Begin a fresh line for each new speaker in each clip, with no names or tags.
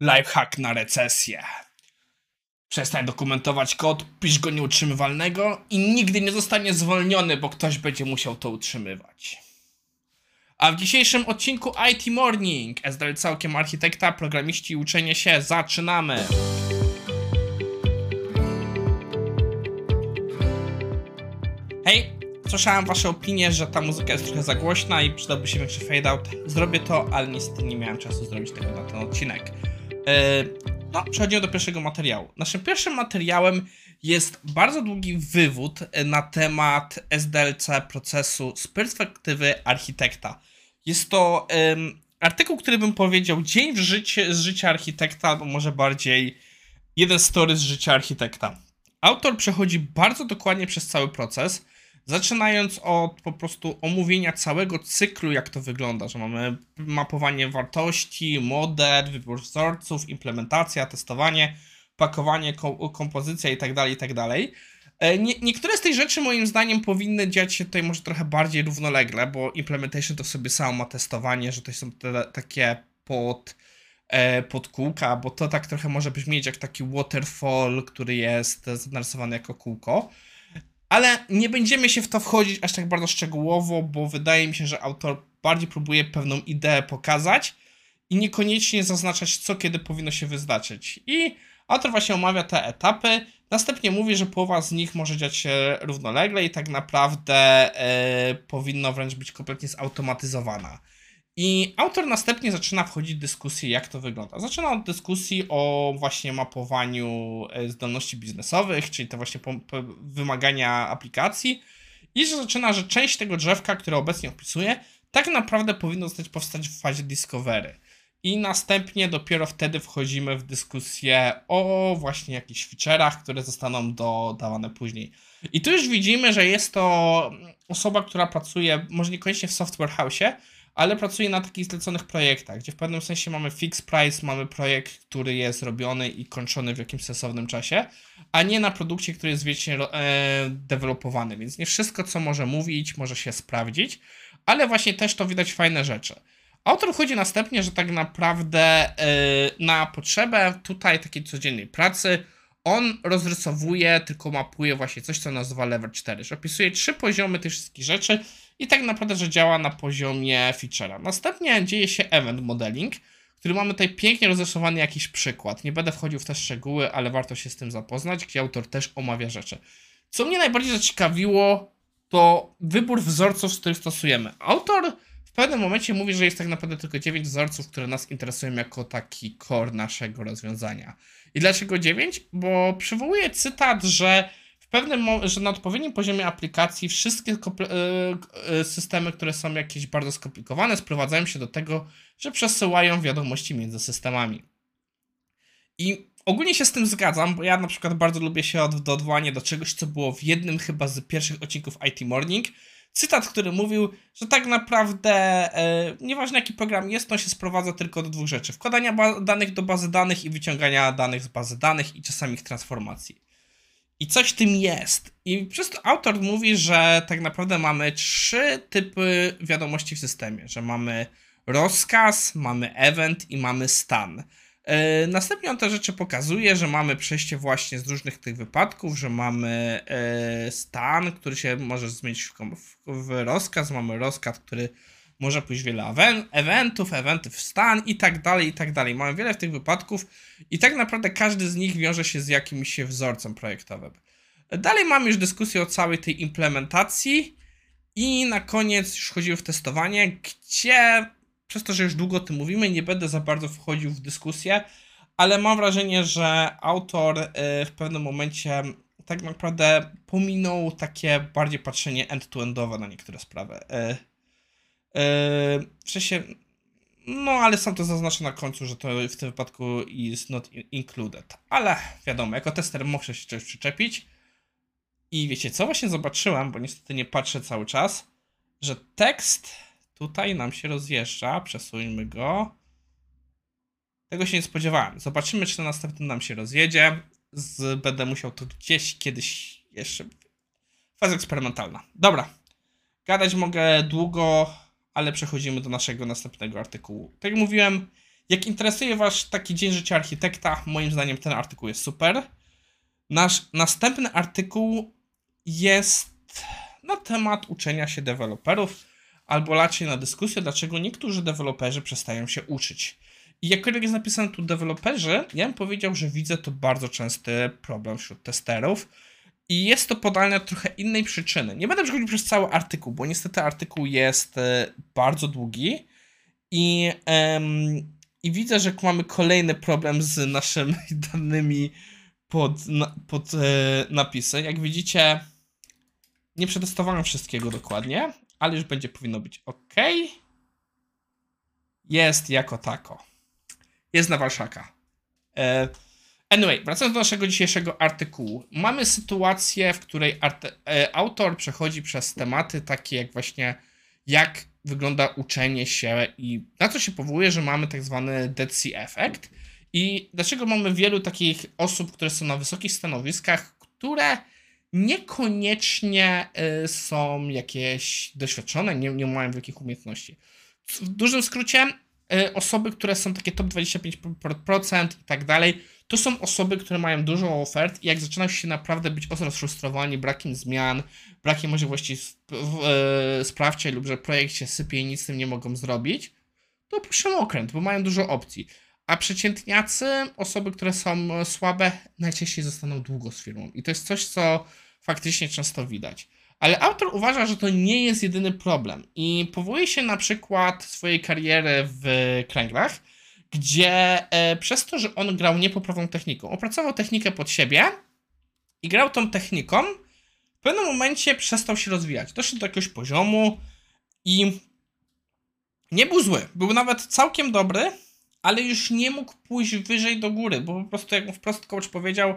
Lifehack na recesję. Przestań dokumentować kod, pisz go nieutrzymywalnego i nigdy nie zostanie zwolniony, bo ktoś będzie musiał to utrzymywać. A w dzisiejszym odcinku IT Morning, SDL całkiem architekta, programiści i uczenie się, zaczynamy! Hej, słyszałem wasze opinie, że ta muzyka jest trochę za głośna i przydałby się większy fade out. Zrobię to, ale niestety nie miałem czasu zrobić tego na ten odcinek. Yy, no, przechodzimy do pierwszego materiału. Naszym pierwszym materiałem jest bardzo długi wywód na temat SDLC procesu z perspektywy architekta. Jest to artykuł, który bym powiedział dzień w życie, z życia architekta, albo może bardziej jeden story z życia architekta. Autor przechodzi bardzo dokładnie przez cały proces, zaczynając od po prostu omówienia całego cyklu, jak to wygląda, że mamy mapowanie wartości, model, wybór wzorców, implementacja, testowanie, pakowanie, kompozycja itd., tak itd. Tak e, nie, niektóre z tych rzeczy moim zdaniem powinny dziać się tutaj może trochę bardziej równolegle, bo implementation to sobie samo ma testowanie, że to są te, takie pod, e, pod kółka, bo to tak trochę może brzmieć jak taki waterfall, który jest narysowany jako kółko. Ale nie będziemy się w to wchodzić aż tak bardzo szczegółowo, bo wydaje mi się, że autor bardziej próbuje pewną ideę pokazać i niekoniecznie zaznaczać, co kiedy powinno się wyznaczyć. I autor właśnie omawia te etapy, następnie mówi, że połowa z nich może dziać się równolegle i tak naprawdę e, powinno wręcz być kompletnie zautomatyzowana. I autor następnie zaczyna wchodzić w dyskusję, jak to wygląda. Zaczyna od dyskusji o właśnie mapowaniu e, zdolności biznesowych, czyli te właśnie wymagania aplikacji, i że zaczyna, że część tego drzewka, które obecnie opisuje, tak naprawdę powinno zostać powstać w fazie discovery. I następnie dopiero wtedy wchodzimy w dyskusję o właśnie jakichś feature'ach, które zostaną dodawane później. I tu już widzimy, że jest to osoba, która pracuje może niekoniecznie w software house'ie, ale pracuję na takich zleconych projektach, gdzie w pewnym sensie mamy fixed price, mamy projekt, który jest robiony i kończony w jakimś sensownym czasie, a nie na produkcie, który jest wiecznie e, dewelopowany, więc nie wszystko, co może mówić, może się sprawdzić, ale właśnie też to widać fajne rzeczy. Autor chodzi następnie, że tak naprawdę e, na potrzebę tutaj takiej codziennej pracy on rozrysowuje, tylko mapuje właśnie coś, co nazywa level 4, że opisuje trzy poziomy tych wszystkich rzeczy i tak naprawdę, że działa na poziomie feature'a. Następnie dzieje się event modeling, który mamy tutaj pięknie rozrysowany jakiś przykład. Nie będę wchodził w te szczegóły, ale warto się z tym zapoznać, gdzie autor też omawia rzeczy. Co mnie najbardziej zaciekawiło, to wybór wzorców, z których stosujemy. Autor w pewnym momencie mówi, że jest tak naprawdę tylko 9 wzorców, które nas interesują jako taki core naszego rozwiązania. I dlaczego 9? Bo przywołuje cytat, że w pewnym że na odpowiednim poziomie aplikacji wszystkie e, e, systemy, które są jakieś bardzo skomplikowane, sprowadzają się do tego, że przesyłają wiadomości między systemami. I ogólnie się z tym zgadzam, bo ja na przykład bardzo lubię się od, do do czegoś, co było w jednym chyba z pierwszych odcinków IT Morning, cytat, który mówił, że tak naprawdę e, nieważne jaki program jest, to się sprowadza tylko do dwóch rzeczy: wkładania danych do bazy danych i wyciągania danych z bazy danych i czasami ich transformacji. I coś tym jest. I przez to autor mówi, że tak naprawdę mamy trzy typy wiadomości w systemie: że mamy rozkaz, mamy event i mamy stan. E, następnie on te rzeczy pokazuje, że mamy przejście właśnie z różnych tych wypadków, że mamy e, stan, który się może zmienić w, rozkaz, mamy rozkaz, który może pójść wiele eventów, eventy w stan i tak dalej, i tak dalej. Mamy wiele tych wypadków i tak naprawdę każdy z nich wiąże się z jakimś wzorcem projektowym. Dalej mamy już dyskusję o całej tej implementacji i na koniec już chodziło w testowanie, gdzie przez to, że już długo o tym mówimy, nie będę za bardzo wchodził w dyskusję, ale mam wrażenie, że autor y, w pewnym momencie tak naprawdę pominął takie bardziej patrzenie end-to-endowe na niektóre sprawy. Y, y, w sensie, no ale sam to zaznaczę na końcu, że to w tym wypadku is not included. Ale wiadomo, jako tester muszę się czegoś przyczepić. I wiecie co? Właśnie zobaczyłem, bo niestety nie patrzę cały czas, że tekst Tutaj nam się rozjeżdża, przesuńmy go. Tego się nie spodziewałem. Zobaczymy, czy na następnym nam się rozjedzie. Z, będę musiał to gdzieś kiedyś jeszcze. Faza eksperymentalna. Dobra. Gadać mogę długo, ale przechodzimy do naszego następnego artykułu. Tak jak mówiłem, Jak interesuje Was taki dzień życia architekta, moim zdaniem ten artykuł jest super. Nasz następny artykuł jest na temat uczenia się deweloperów, albo raczej na dyskusję, dlaczego niektórzy deweloperzy przestają się uczyć. I jakkolwiek jest napisane tu deweloperzy, ja bym powiedział, że widzę to bardzo częsty problem wśród testerów. I jest to podane od trochę innej przyczyny. Nie będę przechodził przez cały artykuł, bo niestety artykuł jest e, bardzo długi i, i widzę, że mamy kolejny problem z naszymi danymi pod, na, pod e, napisy. Jak widzicie, nie przetestowałem wszystkiego dokładnie, ale już będzie powinno być ok. Jest jako tako. Jest na Warszaka. E, anyway, wracając do naszego dzisiejszego artykułu. Mamy sytuację, w której e, autor przechodzi przez tematy takie jak właśnie jak wygląda uczenie się i na co się powołuje, że mamy tak zwany Dead Sea Effect i dlaczego mamy wielu takich osób, które są na wysokich stanowiskach, które niekoniecznie y, są jakieś doświadczone, nie, nie mają wielkich umiejętności. W dużym skrócie, y, osoby, które są takie top 25% i tak dalej, to są osoby, które mają dużo ofert i jak zaczynają się naprawdę być ostro sfrustrowani brakiem zmian, brakiem możliwości sp y, sprawczej lub że projekt się sypie i nic z tym nie mogą zrobić, to opuszczą okręt, bo mają dużo opcji. A przeciętniacy, osoby, które są słabe, najczęściej zostaną długo z firmą. I to jest coś, co faktycznie często widać. Ale autor uważa, że to nie jest jedyny problem i powołuje się na przykład swojej kariery w kręglach, gdzie e, przez to, że on grał niepoprawną techniką, opracował technikę pod siebie i grał tą techniką, w pewnym momencie przestał się rozwijać. Doszedł do jakiegoś poziomu i nie był zły. Był nawet całkiem dobry, ale już nie mógł pójść wyżej do góry, bo po prostu, jak mu wprost coach powiedział,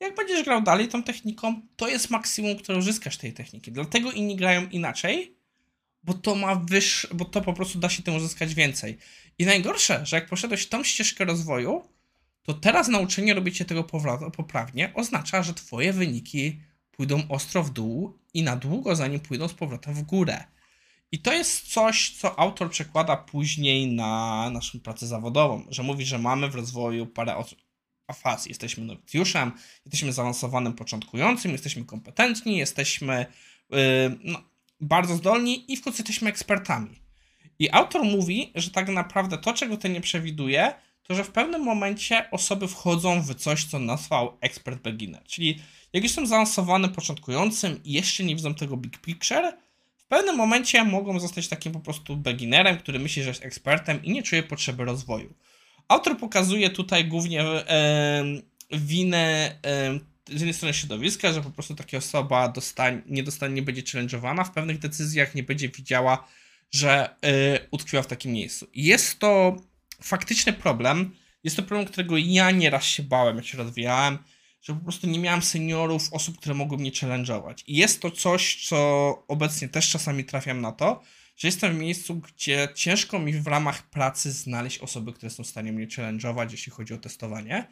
jak będziesz grał dalej tą techniką, to jest maksimum, które uzyskasz tej techniki. Dlatego inni grają inaczej, bo to ma wyższe, bo to po prostu da się tym uzyskać więcej. I najgorsze, że jak poszedłeś tą ścieżkę rozwoju, to teraz nauczenie robicie tego poprawnie oznacza, że twoje wyniki pójdą ostro w dół i na długo, zanim pójdą z powrotem w górę. I to jest coś, co autor przekłada później na naszą pracę zawodową, że mówi, że mamy w rozwoju parę faz. Jesteśmy nowicjuszem, jesteśmy zaawansowanym początkującym, jesteśmy kompetentni, jesteśmy yy, no, bardzo zdolni i w końcu jesteśmy ekspertami. I autor mówi, że tak naprawdę to, czego to nie przewiduje, to że w pewnym momencie osoby wchodzą w coś, co nazwał expert beginner. Czyli jak są zaawansowanym początkującym i jeszcze nie widzą tego big picture, pewnym momencie mogą zostać takim po prostu beginnerem, który myśli, że jest ekspertem i nie czuje potrzeby rozwoju. Autor pokazuje tutaj głównie e, winę e, z jednej strony środowiska, że po prostu taka osoba dostanie, nie, dostanie, nie będzie challenge'owana w pewnych decyzjach, nie będzie widziała, że e, utkwiła w takim miejscu. Jest to faktyczny problem. Jest to problem, którego ja nieraz się bałem, jak się rozwijałem, że po prostu nie miałem seniorów, osób, które mogły mnie challenge'ować. I jest to coś, co obecnie też czasami trafiam na to, że jestem w miejscu, gdzie ciężko mi w ramach pracy znaleźć osoby, które są w stanie mnie challenge'ować, jeśli chodzi o testowanie.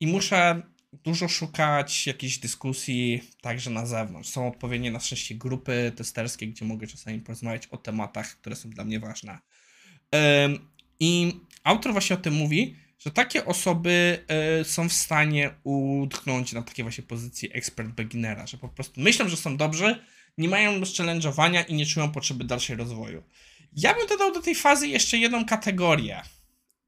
I muszę dużo szukać jakiejś dyskusji także na zewnątrz. Są odpowiednie na szczęście grupy testerskie, gdzie mogę czasami porozmawiać o tematach, które są dla mnie ważne. I autor właśnie o tym mówi, że takie osoby e, są w stanie utknąć na takiej właśnie pozycji ekspert beginnera, że po prostu myślą, że są dobrzy, nie mają challenge'owania i nie czują potrzeby dalszej rozwoju. Ja bym dodał do tej fazy jeszcze jedną kategorię.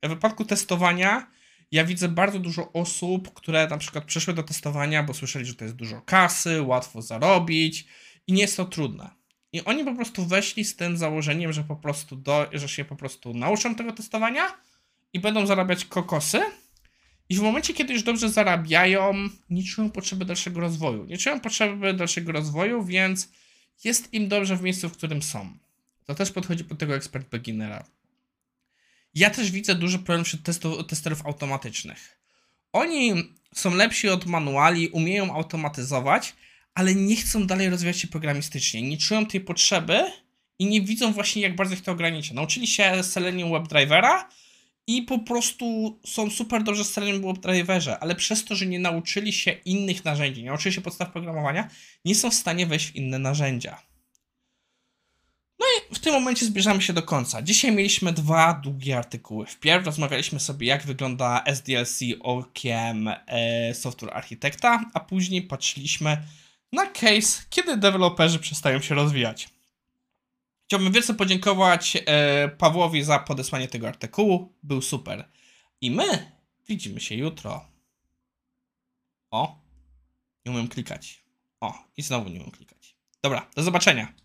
W wypadku testowania ja widzę bardzo dużo osób, które na przykład przyszły do testowania, bo słyszeli, że to jest dużo kasy, łatwo zarobić i nie jest to trudne. I oni po prostu weszli z tym założeniem, że po prostu do, że się po prostu nauczą tego testowania i będą zarabiać kokosy. I w momencie, kiedy już dobrze zarabiają, nie czują potrzeby dalszego rozwoju. Nie czują potrzeby dalszego rozwoju, więc jest im dobrze w miejscu, w którym są. To też podchodzi pod tego ekspert beginnera. Ja też widzę duży problem wśród testerów automatycznych. Oni są lepsi od manuali, umieją automatyzować, ale nie chcą dalej rozwijać się programistycznie. Nie czują tej potrzeby i nie widzą właśnie, jak bardzo ich to ogranicza. Nauczyli się Selenium WebDrivera, i po prostu są super dobrze w WebDriverze, ale przez to, że nie nauczyli się innych narzędzi, nie nauczyli się podstaw programowania, nie są w stanie wejść w inne narzędzia. No i w tym momencie zbierzamy się do końca. Dzisiaj mieliśmy dwa długie artykuły. Wpierw rozmawialiśmy sobie, jak wygląda SDLC okiem e, Software Architekta, a później patrzyliśmy na case, kiedy deweloperzy przestają się rozwijać. Chciałbym wielce podziękować e, Pawłowi za podesłanie tego artykułu. Był super. I my widzimy się jutro. O, nie umiem klikać. O, i znowu nie umiem klikać. Dobra, do zobaczenia.